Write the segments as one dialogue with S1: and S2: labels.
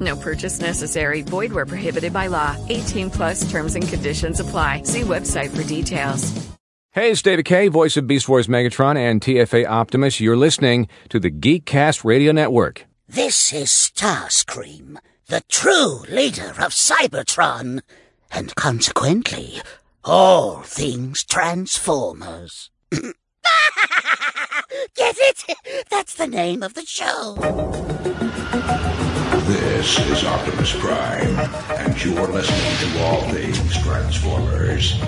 S1: No purchase necessary. Void where prohibited by law. 18 plus terms and conditions apply. See website for details.
S2: Hey, it's David Kaye, voice of Beast Wars Megatron and TFA Optimus. You're listening to the Geekcast Radio Network.
S3: This is Starscream, the true leader of Cybertron, and consequently, all things Transformers. Get it? That's the name of the show.
S4: This is Optimus Prime, and you're listening to All Things Transformers.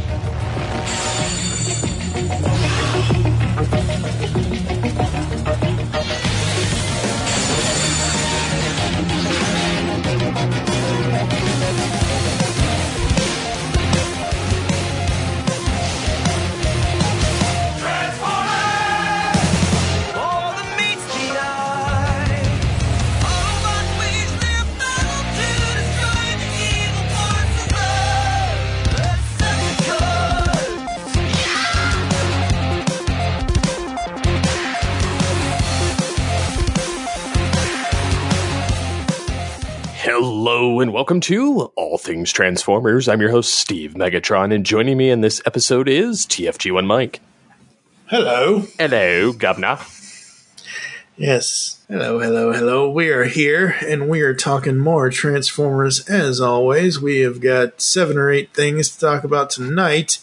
S5: Hello and welcome to All Things Transformers. I'm your host, Steve Megatron, and joining me in this episode is TFG1 Mike.
S6: Hello.
S5: Hello, Governor.
S6: Yes. Hello, hello, hello. We are here and we are talking more Transformers as always. We have got seven or eight things to talk about tonight.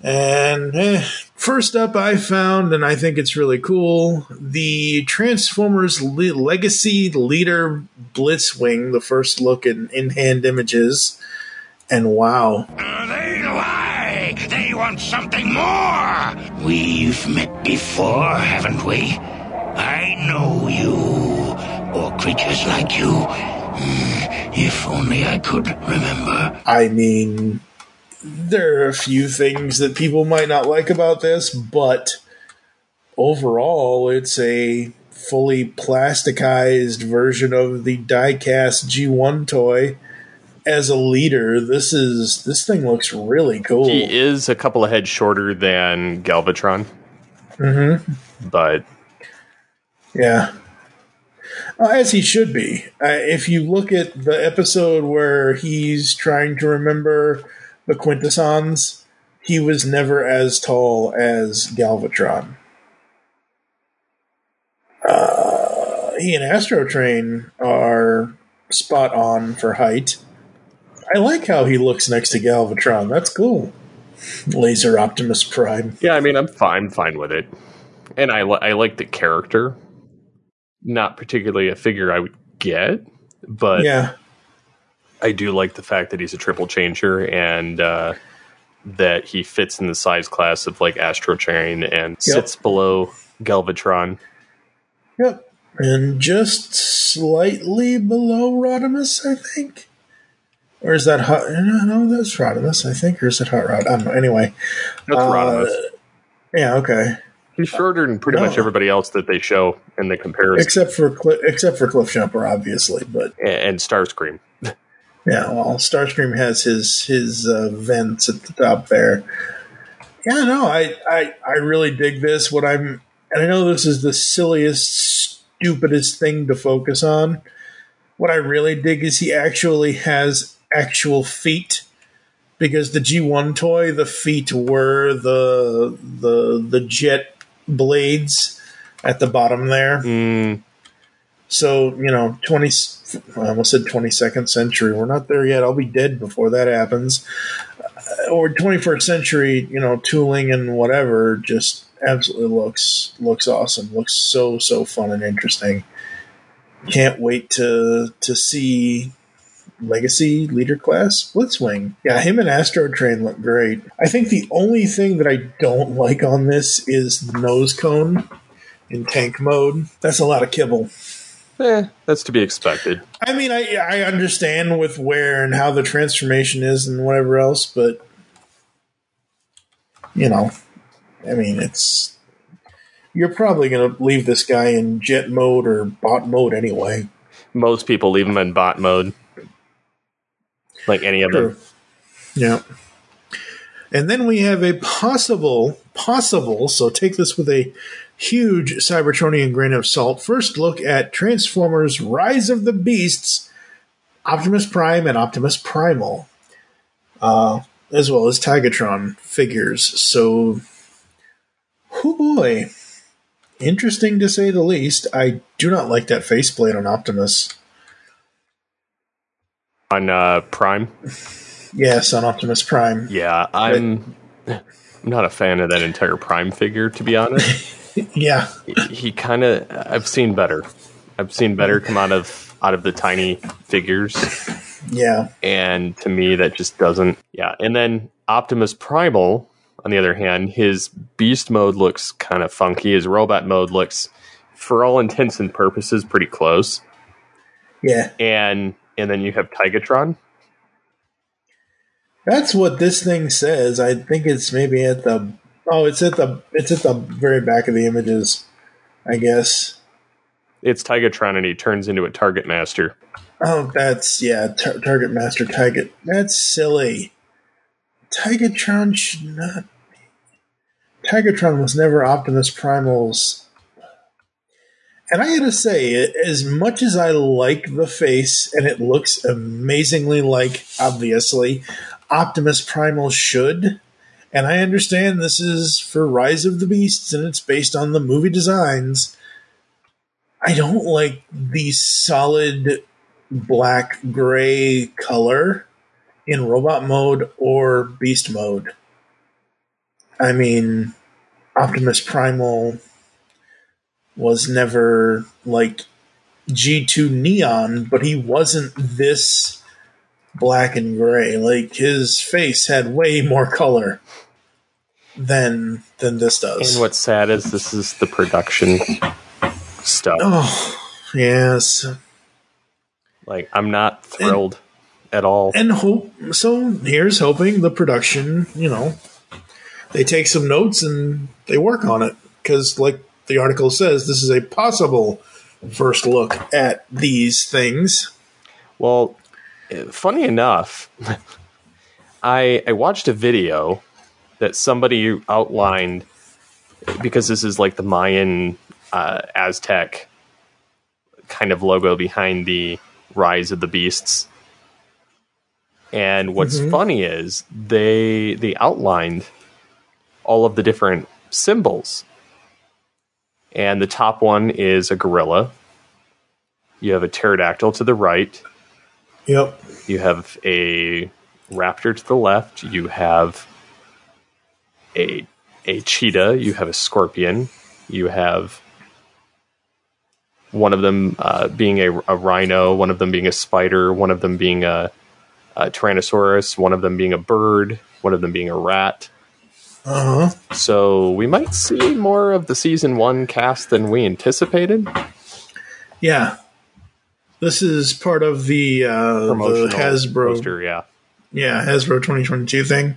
S6: And eh, first up, I found, and I think it's really cool, the Transformers Le- Legacy Leader Blitzwing, the first look in in hand images. And wow.
S7: They lie! They want something more! We've met before, haven't we? I know you, or creatures like you. Hmm, If only I could remember.
S6: I mean, there are a few things that people might not like about this, but overall, it's a fully plasticized version of the diecast G1 toy. As a leader, this is this thing looks really cool.
S5: He is a couple of heads shorter than Galvatron,
S6: Mm-hmm.
S5: but
S6: Yeah. Uh, as he should be. Uh, if you look at the episode where he's trying to remember the Quintessons, he was never as tall as Galvatron. Uh, he and Astrotrain are spot on for height. I like how he looks next to Galvatron. That's cool. Laser Optimus Prime.
S5: yeah, I mean, I'm fine, fine with it, and I li- I like the character. Not particularly a figure I would get, but
S6: yeah.
S5: I do like the fact that he's a triple changer and uh, that he fits in the size class of like Astrotrain and sits below Galvatron.
S6: Yep. And just slightly below Rodimus, I think. Or is that hot? No, no, that's Rodimus, I think. Or is it Hot Rod? I don't know. Anyway.
S5: That's
S6: Uh,
S5: Rodimus.
S6: Yeah, okay.
S5: He's shorter than pretty much everybody else that they show in the comparison.
S6: Except for Cli- except for Cliffjumper, obviously. But
S5: and, and Starscream.
S6: Yeah, well, Starscream has his his uh, vents at the top there. Yeah, no, I, I I really dig this. What I'm, and I know this is the silliest, stupidest thing to focus on. What I really dig is he actually has actual feet, because the G1 toy, the feet were the the the jet blades at the bottom there.
S5: Mm,
S6: So, you know, 20, I almost said 22nd century. We're not there yet. I'll be dead before that happens. Uh, or 21st century, you know, tooling and whatever just absolutely looks looks awesome. Looks so so fun and interesting. Can't wait to to see Legacy Leader Class Blitzwing. Yeah, him and Astrotrain look great. I think the only thing that I don't like on this is the nose cone in tank mode. That's a lot of kibble.
S5: Eh, that's to be expected.
S6: I mean, I I understand with where and how the transformation is and whatever else, but you know, I mean, it's you're probably going to leave this guy in jet mode or bot mode anyway.
S5: Most people leave him in bot mode, like any of them.
S6: Yeah. And then we have a possible, possible, so take this with a huge Cybertronian grain of salt. First look at Transformers Rise of the Beasts, Optimus Prime and Optimus Primal, uh, as well as Tigatron figures. So, oh boy. Interesting to say the least. I do not like that faceplate on Optimus.
S5: On uh, Prime?
S6: Yes, on Optimus Prime.
S5: Yeah, I'm, I'm not a fan of that entire Prime figure, to be honest.
S6: yeah,
S5: he, he kind of. I've seen better. I've seen better come out of out of the tiny figures.
S6: Yeah,
S5: and to me that just doesn't. Yeah, and then Optimus Primal, on the other hand, his Beast mode looks kind of funky. His Robot mode looks, for all intents and purposes, pretty close.
S6: Yeah,
S5: and and then you have Tigatron.
S6: That's what this thing says. I think it's maybe at the Oh, it's at the it's at the very back of the images, I guess.
S5: It's Tigatron, and he turns into a Target Master.
S6: Oh, that's yeah, tar- Target Master Tigat. That's silly. Tigatron should not. Be. Tigatron was never Optimus Primal's. And I gotta say, as much as I like the face, and it looks amazingly like, obviously, Optimus Primal should and I understand this is for Rise of the Beasts and it's based on the movie designs. I don't like the solid black gray color in robot mode or beast mode. I mean, Optimus Primal was never like G2 Neon, but he wasn't this black and gray. Like his face had way more color than than this does.
S5: And what's sad is this is the production stuff.
S6: Oh, yes.
S5: Like I'm not thrilled and, at all.
S6: And hope so here's hoping the production, you know, they take some notes and they work on it cuz like the article says this is a possible first look at these things.
S5: Well, funny enough, I I watched a video that somebody outlined because this is like the Mayan uh, Aztec kind of logo behind the Rise of the Beasts. And what's mm-hmm. funny is they they outlined all of the different symbols. And the top one is a gorilla. You have a pterodactyl to the right.
S6: Yep.
S5: You have a raptor to the left. You have a a cheetah, you have a scorpion, you have one of them uh, being a, a, rhino, one of them being a spider, one of them being a, a tyrannosaurus, one of them being a bird, one of them being a rat.
S6: Uh-huh.
S5: So we might see more of the season one cast than we anticipated.
S6: Yeah, this is part of the, uh, the Hasbro
S5: poster, yeah,
S6: yeah Hasbro 2022 thing.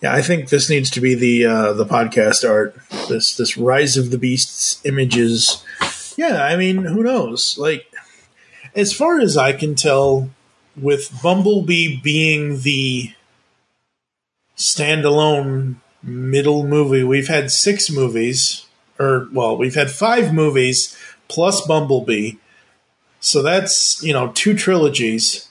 S6: Yeah, I think this needs to be the uh, the podcast art. This this Rise of the Beasts images. Yeah, I mean, who knows? Like, as far as I can tell, with Bumblebee being the standalone middle movie, we've had six movies, or well, we've had five movies plus Bumblebee. So that's you know two trilogies,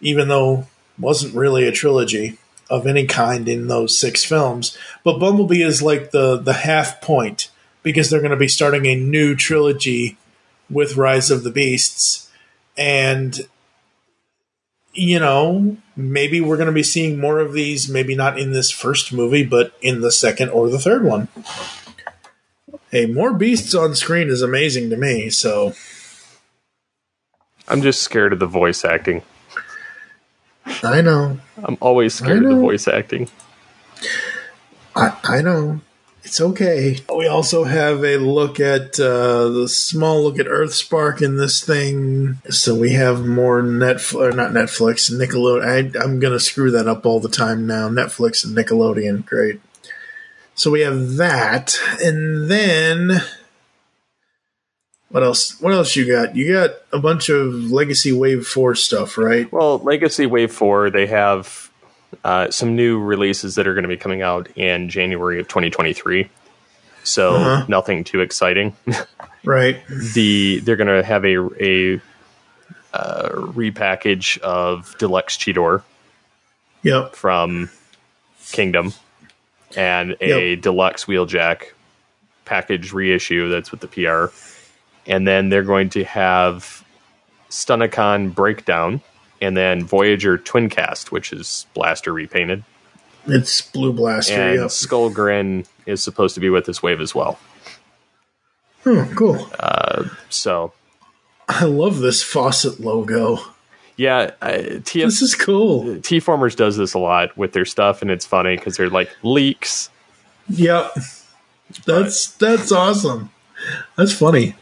S6: even though wasn't really a trilogy of any kind in those six films. But Bumblebee is like the the half point because they're going to be starting a new trilogy with Rise of the Beasts, and you know, maybe we're going to be seeing more of these, maybe not in this first movie, but in the second or the third one. Hey, more beasts on screen is amazing to me, so
S5: I'm just scared of the voice acting.
S6: I know.
S5: I'm always scared of the voice acting.
S6: I, I know. It's okay. We also have a look at uh, the small look at Earthspark in this thing. So we have more Netflix, or not Netflix, Nickelodeon. I, I'm going to screw that up all the time now. Netflix and Nickelodeon. Great. So we have that. And then. What else? What else you got? You got a bunch of Legacy Wave 4 stuff, right?
S5: Well, Legacy Wave 4, they have uh, some new releases that are going to be coming out in January of 2023. So
S6: Uh-huh.
S5: nothing too exciting.
S6: Right.
S5: the they're going to have a a uh, repackage of Deluxe Cheetor
S6: Yep.
S5: from Kingdom and a deluxe Wheeljack package reissue that's with the PR. And then they're going to have Stunticon Breakdown and then Voyager Twincast, which is Blaster repainted.
S6: It's Blue Blaster.
S5: and
S6: Yep.
S5: Skullgrin is supposed to be with this wave as well.
S6: Oh, cool.
S5: Uh, so
S6: I love this faucet logo.
S5: yeah, uh, TF-
S6: This is cool.
S5: T Formers does this a lot with their stuff, and it's funny because they're like leaks.
S6: Yep. That's that's awesome. That's funny.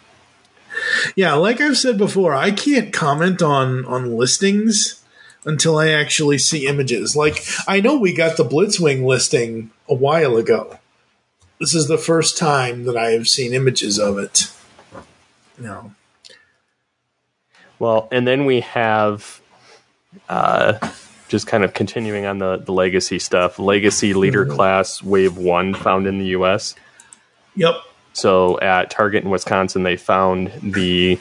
S6: Yeah, like I've said before, I can't comment on on listings until I actually see images. Like I know we got the Blitzwing listing a while ago. This is the first time that I have seen images of it. No.
S5: Well, and then we have uh, just kind of continuing on the the legacy stuff. Legacy leader class wave one found in the U.S.
S6: Yep.
S5: So at Target in Wisconsin, they found the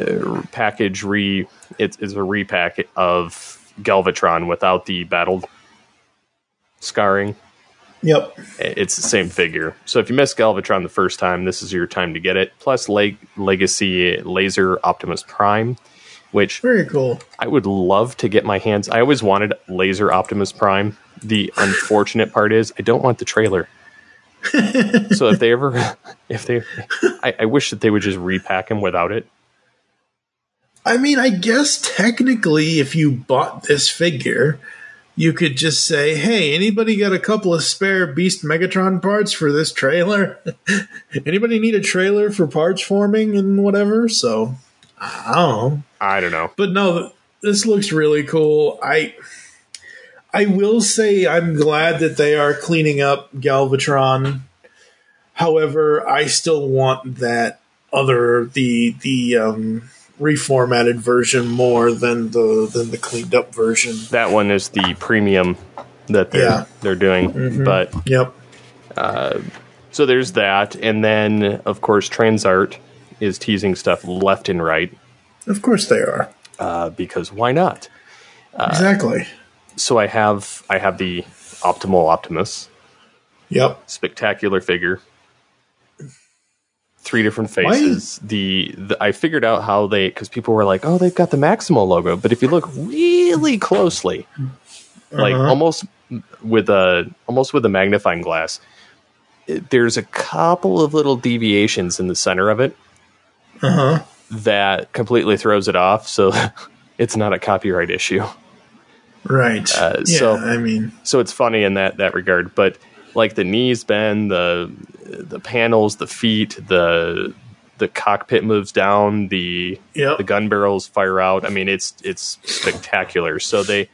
S5: uh, package re. It's, it's a repack of Galvatron without the battle scarring.
S6: Yep.
S5: It's the same figure. So if you missed Galvatron the first time, this is your time to get it. Plus Leg- Legacy Laser Optimus Prime, which
S6: Very cool.
S5: I would love to get my hands. I always wanted Laser Optimus Prime. The unfortunate part is I don't want the trailer. So if they ever, if they, I, I wish that they would just repack him without it.
S6: I mean, I guess technically, if you bought this figure, you could just say, "Hey, anybody got a couple of spare Beast Megatron parts for this trailer? anybody need a trailer for parts forming and whatever?" So, I don't know.
S5: I don't know.
S6: But no, this looks really cool. I I will say I'm glad that they are cleaning up Galvatron. However, I still want that other the the um reformatted version more than the than the cleaned up version.
S5: That one is the premium that they're
S6: Yeah.
S5: they're doing,
S6: Mhm.
S5: but
S6: Yep.
S5: Uh, so there's that, and then of course Transart is teasing stuff left and right
S6: Of course they are.
S5: uh, because why not? Uh,
S6: exactly.
S5: So I have I have the Optimal Optimus.
S6: Yep.
S5: Spectacular figure. Three different faces. The, the I figured out how they because people were like, oh, they've got the Maximal logo, but if you look really closely, like
S6: Uh-huh.
S5: almost with a almost with a magnifying glass, it- there's a couple of little deviations in the center of it
S6: Uh huh.
S5: that completely throws it off. So it's not a copyright issue.
S6: Right.
S5: Uh,
S6: yeah.
S5: so
S6: I mean,
S5: so it's funny in that that regard. But like the knees bend, the the panels, the feet, the the cockpit moves down, the
S6: Yep.
S5: the gun barrels fire out. I mean, it's it's spectacular. So they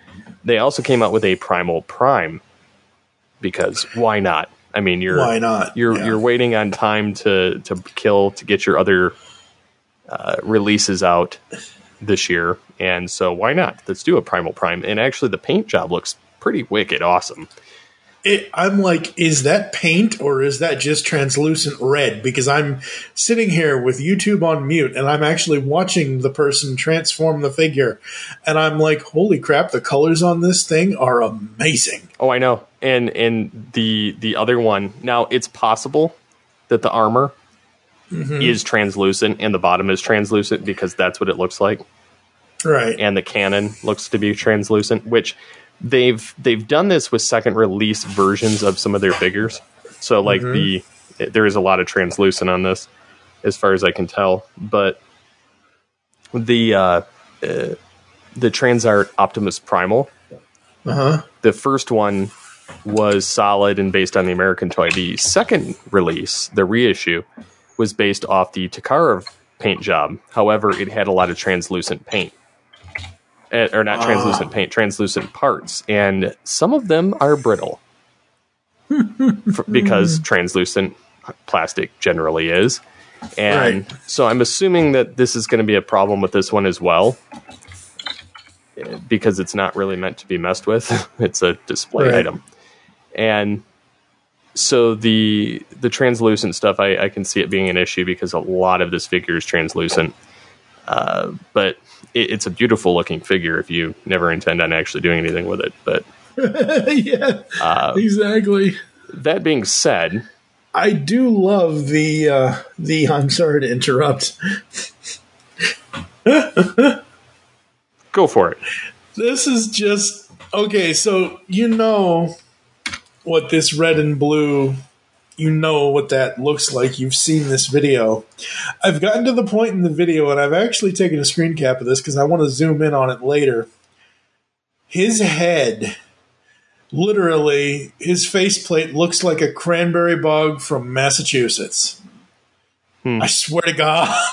S5: they also came out with a primal prime because why not? I mean, you're
S6: Why not?
S5: You're
S6: Yeah.
S5: you're waiting on time to to kill to get your other uh, releases out this year, and so why not? Let's do a primal prime. And actually, the paint job looks pretty wicked awesome.
S6: it, I'm like, is that paint or is that just translucent red? Because I'm sitting here with YouTube on mute and I'm actually watching the person transform the figure, and I'm like, holy crap, the colors on this thing are amazing.
S5: Oh, I know. And and the the other one now it's possible that the armor
S6: Mhm.
S5: is translucent and the bottom is translucent because that's what it looks like.
S6: Right.
S5: and the cannon looks to be translucent, which they've they've done this with second release versions of some of their figures. So like
S6: Mhm.
S5: the there is a lot of translucent on this, as far as I can tell. But the uh, uh, the Transart Optimus Primal,
S6: Uh huh.
S5: the first one was solid and based on the American toy. The second release, the reissue, was based off the Takara paint job. However, it had a lot of translucent paint. Eh, Or not
S6: Ah.
S5: translucent paint, translucent parts. And some of them are brittle. For- because translucent plastic generally is. And so I'm assuming that this is going to be a problem with this one as well. eh, Because it's not really meant to be messed with. it's a display
S6: Right.
S5: item. And so the the translucent stuff I, I can see it being an issue because a lot of this figure is translucent uh, but it, it's a beautiful looking figure if you never intend on actually doing anything with it but
S6: yeah.
S5: uh,
S6: Exactly.
S5: that being said
S6: I do love the uh, the. I'm sorry to interrupt.
S5: go for it
S6: This is just okay. So you know what this red and blue. You know what that looks like. You've seen this video. I've gotten to the point in the video, and I've actually taken a screen cap of this because I want to zoom in on it later. His head, literally, his faceplate looks like a cranberry bog from Massachusetts. Hmm. I swear to God,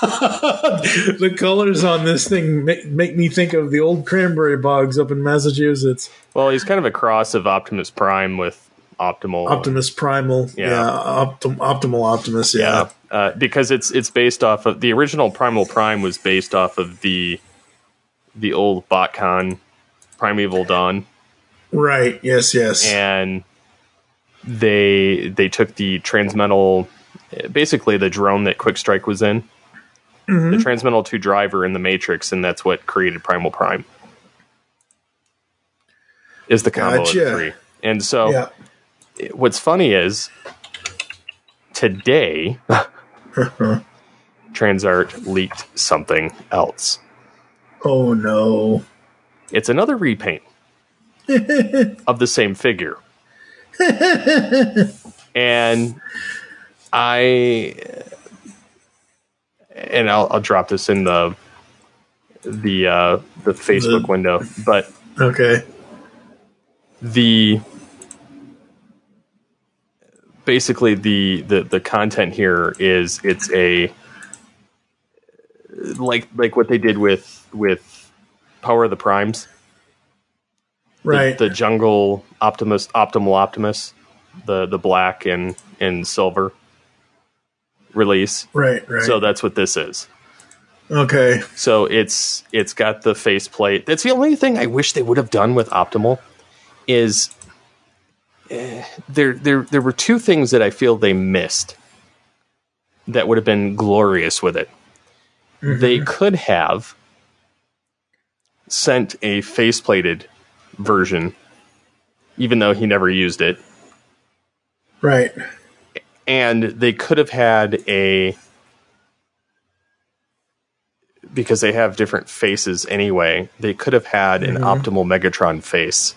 S6: the colors on this thing make, make me think of the old cranberry bogs up in Massachusetts.
S5: well he's kind of a cross of optimus prime with optimal
S6: Optimus Primal,
S5: Yeah.
S6: yeah, Optim- Optimal Optimus, yeah.
S5: uh, because it's it's based off of the original primal prime was based off of the the old botcon primeval dawn
S6: right. Yes, yes,
S5: and they they took the transmetal basically the drone that quick strike was in
S6: Mm-hmm.
S5: the transmetal 2 driver in the matrix and that's what created primal prime is the combo of
S6: Gotcha.
S5: the three and so
S6: yeah.
S5: What's funny is today transart leaked something else.
S6: Oh no!
S5: it's another repaint of the same figure. And I and I'll, I'll drop this in the the uh, the Facebook
S6: The-
S5: window, but
S6: Okay,
S5: the basically the, the the content here is it's a like like what they did with with Power of the Primes, the-
S6: right.
S5: The, Jungle Optimus, Optimal Optimus, the the black and and silver release.
S6: right, right.
S5: So that's what this is.
S6: okay,
S5: So it's it's got the faceplate. That's the only thing I wish they would have done with Optimal is eh, there there there were two things that I feel they missed that would have been glorious with it. They could have sent a faceplated version, even though he never used it,
S6: right.
S5: and they could have had a because they have different faces anyway. They could have had an optimal Megatron face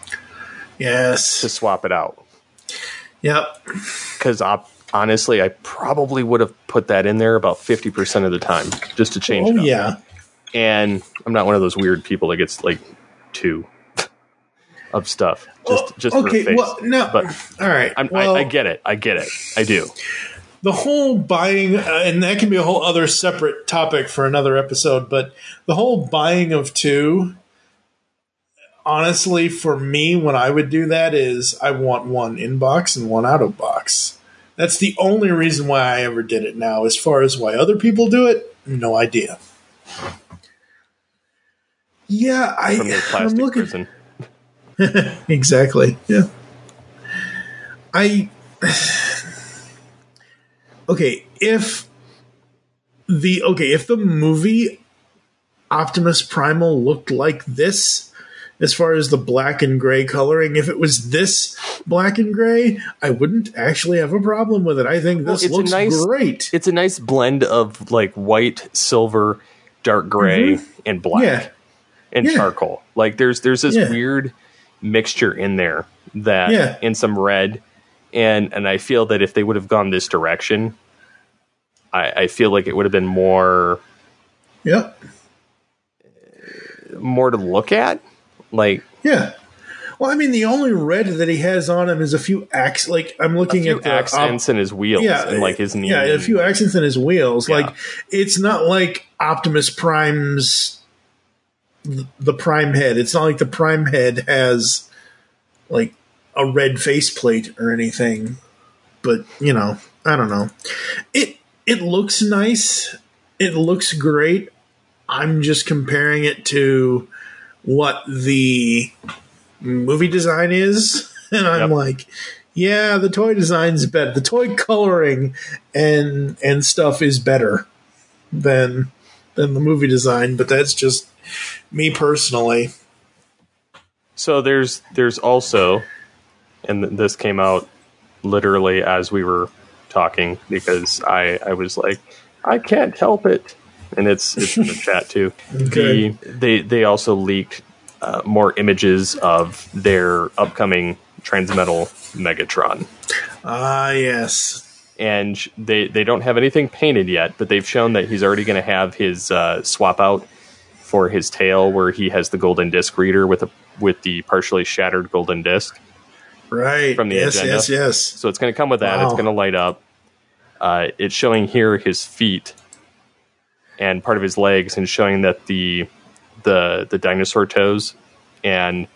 S6: Yes.
S5: to swap it out.
S6: Yep.
S5: Because honestly, I probably would have put that in there about fifty percent of the time just to change
S6: Oh
S5: it up.
S6: yeah.
S5: And I'm not one of those weird people that gets like two of stuff just
S6: Oh,
S5: just
S6: okay. Well, no.
S5: but
S6: All right. Well,
S5: I, I get it. I get it. I do.
S6: the whole buying, uh, and that can be a whole other separate topic for another episode, but the whole buying of two, honestly, for me, when I would do that is I want one inbox and one out of box. That's the only reason why I ever did it now. As far as why other people do it, no idea. Yeah, I,
S5: From
S6: I'm looking. Exactly. Yeah. I Okay, if the okay, if the movie Optimus Primal looked like this as far as the black and gray coloring, if it was this black and gray, I wouldn't actually have a problem with it. I think this
S5: a
S6: looks
S5: nice-
S6: great.
S5: It's a nice blend of like white, silver, dark gray, and black.
S6: Mm-hmm. Yeah.
S5: and
S6: Yeah.
S5: charcoal. Like there's there's this
S6: Yeah.
S5: weird mixture in there that
S6: Yeah.
S5: in some red, and and I feel that if they would have gone this direction, I, I feel like it would have been more
S6: Yep.
S5: more to look at. Like
S6: Yeah. Well, I mean, the only red that he has on him is a few acts. Like I'm looking at the
S5: accents in his wheels and like his knee.
S6: Yeah, a few accents in his wheels.
S5: Yeah.
S6: Like it's not like Optimus Prime's the Prime head. It's not like the Prime head has like a red faceplate or anything. But you know, I don't know. It it looks nice. It looks great. I'm just comparing it to what the movie design is, and I'm
S5: Yep.
S6: like, yeah, the toy design's better. The toy coloring and and stuff is better than than the movie design, but that's just me personally.
S5: So there's there's also, and this came out literally as we were talking because I I was like I can't help it, and it's it's in the chat too.
S6: Okay.
S5: The, they they also leaked uh, more images of their upcoming Transmetal Megatron.
S6: Ah, yes.
S5: and they they don't have anything painted yet, but they've shown that he's already going to have his uh, swap out for his tail, where he has the golden disc reader with a with the partially shattered golden disc.
S6: Right.
S5: From the
S6: yes,
S5: agenda.
S6: yes, yes.
S5: So it's going to come with that. It's going to light up. Uh, it's showing here his feet and part of his legs, and showing that the the the dinosaur toes and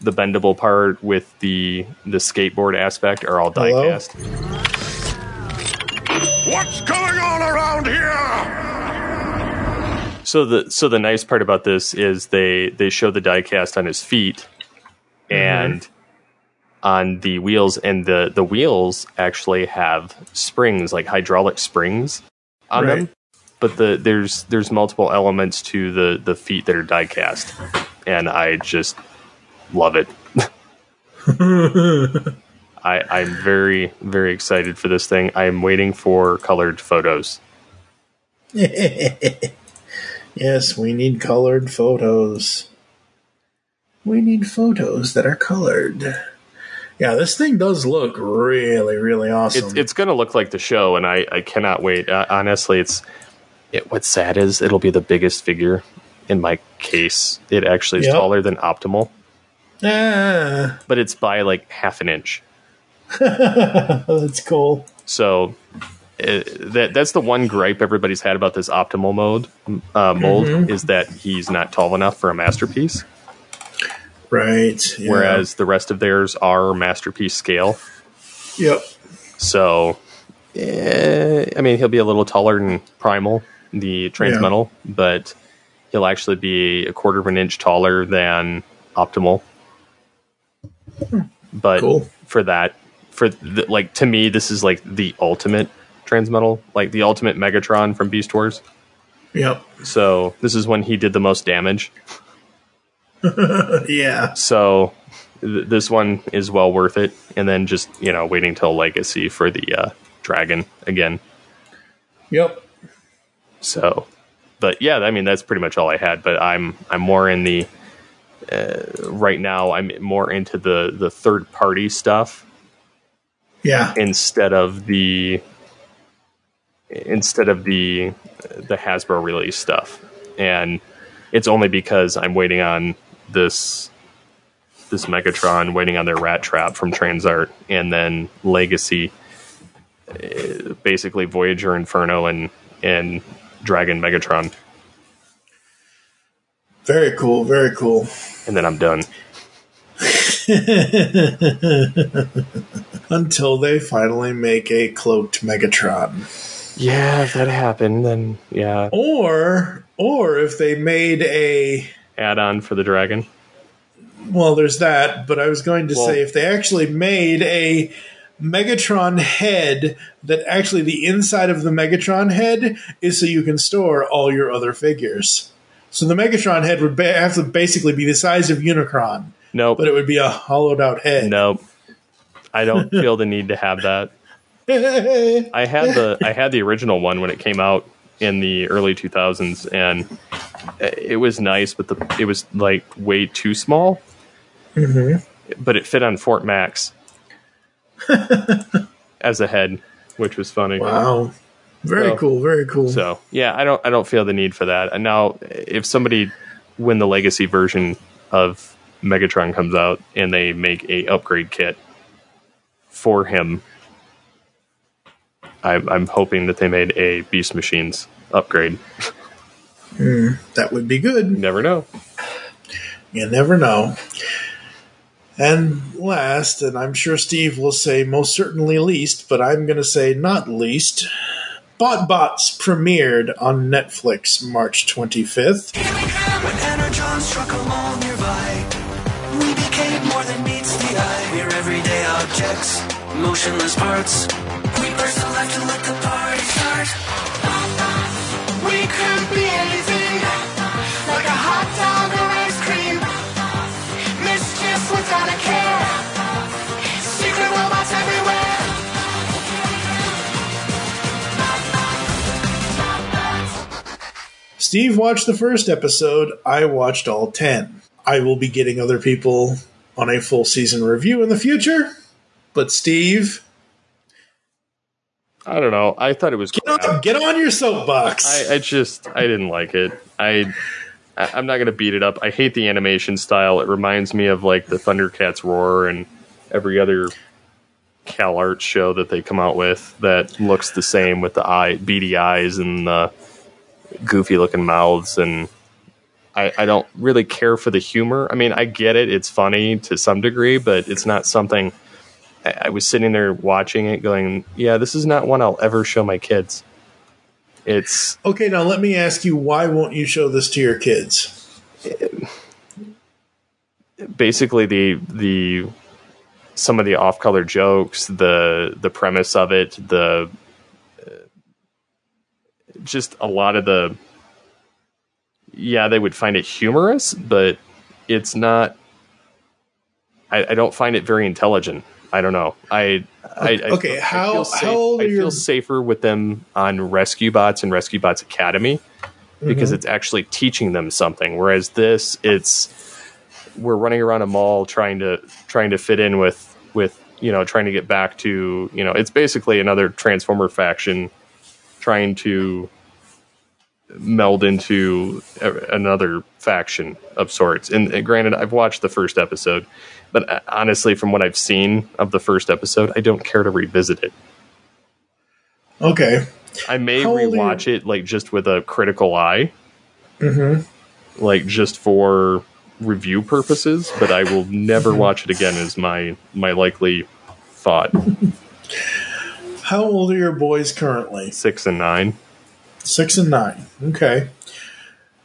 S5: the bendable part with the the skateboard aspect are all
S6: Hello?
S5: die-cast.
S7: What's going on around here?
S5: So the so the nice part about this is they they show the diecast on his feet mm-hmm. and on the wheels and the the wheels actually have springs like hydraulic springs on
S6: Right.
S5: them but the there's there's multiple elements to the the feet that are diecast and I just love it. I I'm very very excited for this thing. I'm waiting for colored photos.
S6: yes, we need colored photos. We need photos that are colored. Yeah, this thing does look really, really awesome.
S5: It's it's going to look like the show, and I, I cannot wait. Uh, honestly, it's it, what's sad is it'll be the biggest figure in my case. It actually is
S6: Yep.
S5: taller than optimal,
S6: ah,
S5: but it's by like half an inch.
S6: that's cool.
S5: So uh, that that's the one gripe everybody's had about this optimal mode uh, mold
S6: Mhm.
S5: is that he's not tall enough for a masterpiece,
S6: Right. yeah.
S5: whereas the rest of theirs are masterpiece scale.
S6: Yep.
S5: So, eh, I mean, he'll be a little taller than Primal, the Transmetal, but he'll actually be a quarter of an inch taller than Optimal. But
S6: Cool.
S5: for that, for the, like to me, this is like the ultimate Transmetal, like the ultimate Megatron from Beast Wars.
S6: Yep.
S5: So this is when he did the most damage.
S6: yeah.
S5: So th- this one is well worth it, and then just you know waiting till Legacy for the uh, Dragon again.
S6: Yep.
S5: So, but yeah, I mean that's pretty much all I had. But I'm I'm more in the uh, right now. I'm more into the the third party stuff
S6: Yeah.
S5: instead of the instead of the the Hasbro release stuff, and it's only because I'm waiting on this this Megatron, waiting on their Rattrap from Transart, and then Legacy, uh, basically Voyager Inferno and and Dragon Megatron,
S6: Very cool. Very cool.
S5: and then I'm done.
S6: Until they finally make a cloaked Megatron.
S5: Yeah, if that happened, then yeah,
S6: Or or if they made a
S5: add on for the Dragon.
S6: well, there's that, but I was going to
S5: Well-
S6: say if they actually made a Megatron head that actually the inside of the Megatron head is so you can store all your other figures. So the Megatron head would ba- have to basically be the size of Unicron,
S5: Nope,
S6: but it would be a hollowed out head.
S5: nope. I don't feel the need to have that. I had the I had the original one when it came out, in the early 2000s, and it was nice, but the it was like way too small.
S6: Mm-hmm.
S5: But it fit on Fort Max as a head, which was funny.
S6: Wow. Very
S5: So-
S6: cool. Very cool.
S5: So yeah, I don't I don't feel the need for that. And now, if somebody when the legacy version of Megatron comes out and they make a upgrade kit for him, I'm, I'm hoping that they made a Beast Machines upgrade.
S6: Hmm, that would be good.
S5: Never know.
S6: You never know. And last, and I'm sure Steve will say most certainly least, but I'm going to say not least, BotBots premiered on Netflix March 25th.
S8: When Energon struck along nearby, we became more than meets the eye. We're everyday objects, motionless parts. We burst let the party start. We be
S6: Steve watched the first episode. I watched all 10. I will be getting other people on a full season review in the future. But Steve,
S5: I don't know. I thought it was
S6: get on, get on your soapbox.
S5: I, I just I didn't like it. I I'm not gonna beat it up. I hate the animation style. It reminds me of like the Thundercats roar and every other Cal Art show that they come out with that looks the same with the eye beady eyes and the goofy looking mouths and I, I don't really care for the humor. I mean, I get it; it's funny to some degree, but it's not something. I, I was sitting there watching it, going, "Yeah, this is not one I'll ever show my kids." It's
S6: okay, now let me ask you why won't you show this to your kids?
S5: basically the the some of the off color jokes, the the premise of it, the just a lot of the yeah, they would find it humorous, but it's not. I, I don't find it very intelligent. I don't know. I, I I-
S6: Okay,
S5: I
S6: how-
S5: safe-
S6: how old are
S5: I feel
S6: your-
S5: safer with them on Rescue Bots and Rescue Bots Academy because
S6: Mhm.
S5: it's actually teaching them something. Whereas this, it's we're running around a mall trying to trying to fit in with with you know trying to get back to you know it's basically another Transformer faction trying to meld into another faction of sorts. And uh, granted, I've watched the first episode, but uh, honestly, from what I've seen of the first episode, I don't care to revisit it.
S6: Okay.
S5: I may
S6: How
S5: rewatch it like just with a critical eye,
S6: Mm-hmm.
S5: like just for review purposes, but I will never watch it again. Is my my likely thought.
S6: How old are your boys currently?
S5: Six and nine.
S6: Six and nine. Okay.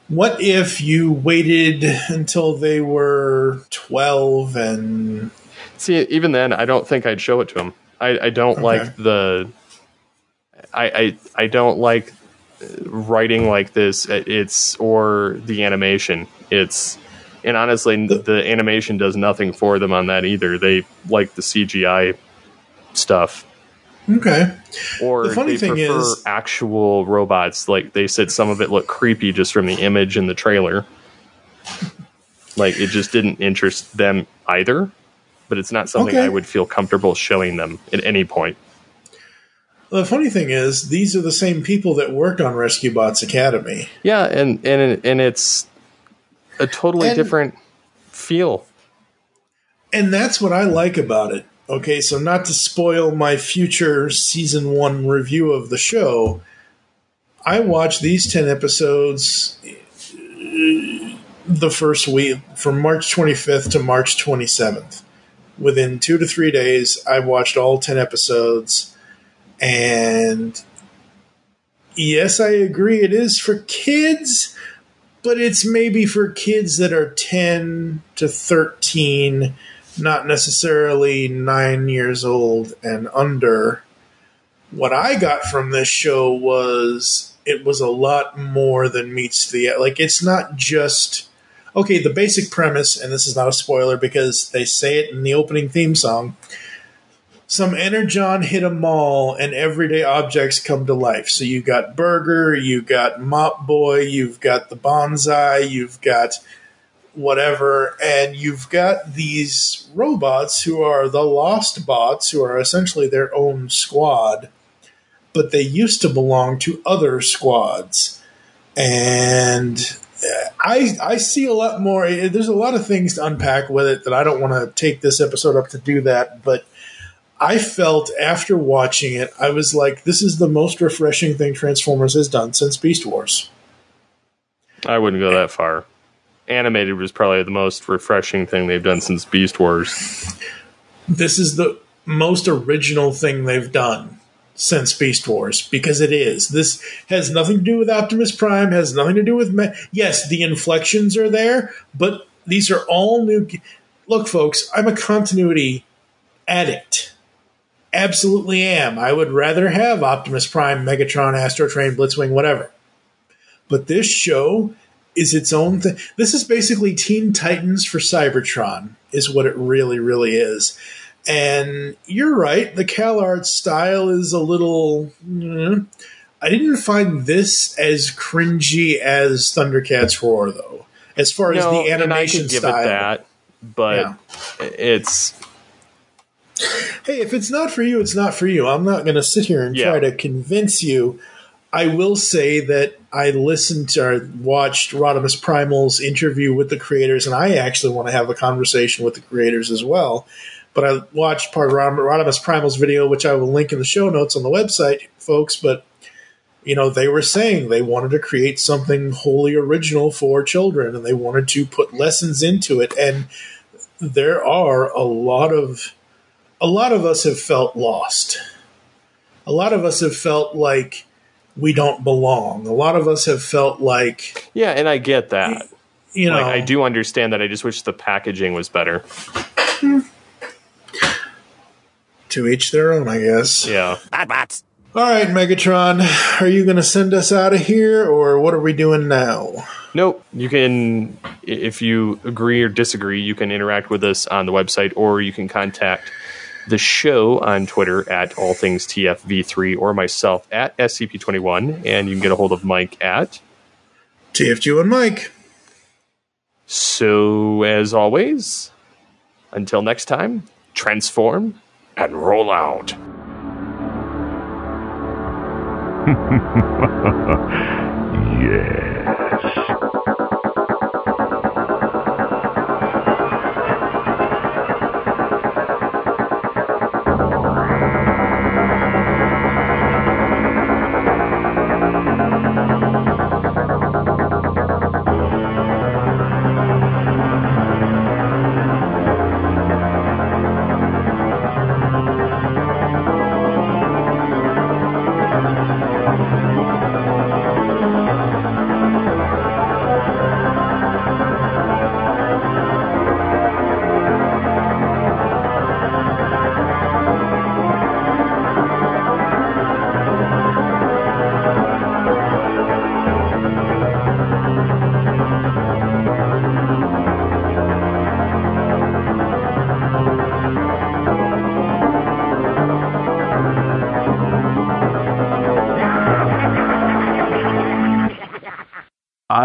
S6: What if you waited until they were 12 and.
S5: See, even then, I don't think I'd show it to them. I, I don't
S6: Okay.
S5: like the. I, I I don't like writing like this. It's or the animation. It's and honestly, the animation does nothing for them on that either. They like the CGI stuff.
S6: Okay.
S5: Or
S6: The funny
S5: they
S6: thing
S5: prefer
S6: is-
S5: actual robots. Like they said, some of it looked creepy just from the image in the trailer. Like it just didn't interest them either. But it's not something
S6: Okay.
S5: I would feel comfortable showing them at any point.
S6: The funny thing is, these are the same people that worked on Rescue Bots Academy.
S5: Yeah, and and and it's a totally
S6: And-
S5: different feel.
S6: And that's what I like about it. Okay, so not to spoil my future season one review of the show, I watched these 10 episodes uh, the first week from March 25th to March 27th. Within two to three days, I watched all 10 episodes. And yes, I agree, it is for kids, but it's maybe for kids that are 10 to 13 not necessarily nine years old and under. What I got from this show was it was a lot more than meets the eye. like. It's not just okay. The basic premise, and this is not a spoiler because they say it in the opening theme song. some energon hit a mall and everyday objects come to life. So you got Burger, you got Mop Boy, you've got the Bonsai, you've got whatever, and you've got these robots who are the Lost Bots, who are essentially their own squad, but they used to belong to other squads. And uh, I I see a lot more. Eh, there's a lot of things to unpack with it that I don't want to take this episode up to do that, but I felt after watching it, I was like, this is the most refreshing thing Transformers has done since Beast Wars.
S5: I wouldn't go that far. Animated was probably the most refreshing thing they've done since Beast Wars.
S6: This is the most original thing they've done since Beast Wars because it is. This has nothing to do with Optimus Prime, has nothing to do with. Me- yes, the inflections are there, but these are all new. Look, folks, I'm a continuity addict absolutely am. I would rather have Optimus Prime, Megatron, Astrotrain, Blitzwing, whatever. But this show is its own thing. This is basically Teen Titans for Cybertron, is what it really, really is. And you're right, the CalArt style is a little. Mm, I didn't find this as cringy as Thundercats Roar, though. As far
S5: no,
S6: as the animation
S5: and
S6: style,
S5: give it that, but
S6: Yeah.
S5: it's
S6: hey, if it's not for you, it's not for you. I'm not going to sit here and
S5: Yeah.
S6: try to convince you. I will say that I listened to or watched Rodimus Primal's interview with the creators, and I actually want to have a conversation with the creators as well. But I watched part of Rod- Rodimus Primal's video, which I will link in the show notes on the website, folks. But you know, they were saying they wanted to create something wholly original for children, and they wanted to put lessons into it. And there are a lot of a lot of us have felt lost. A lot of us have felt like we don't belong. A lot of us have felt like
S5: yeah, and I get that.
S6: you know
S5: like I do understand that. I just wish the packaging was better. Hmm.
S6: to each their own, I guess.
S5: Yeah.
S3: Bad bots.
S6: All right, Megatron, are you going to send us out of here, or what are we doing now?
S5: Nope. You can, if you agree or disagree, you can interact with us on the website, or you can contact the show on Twitter at all things TFV3 or myself at SCP21, and you can get a hold of Mike at.
S6: TFG and Mike.
S5: So, as always, until next time, transform and roll out.
S9: yes.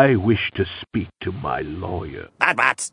S4: I wish to speak to my lawyer.
S3: Bad bots.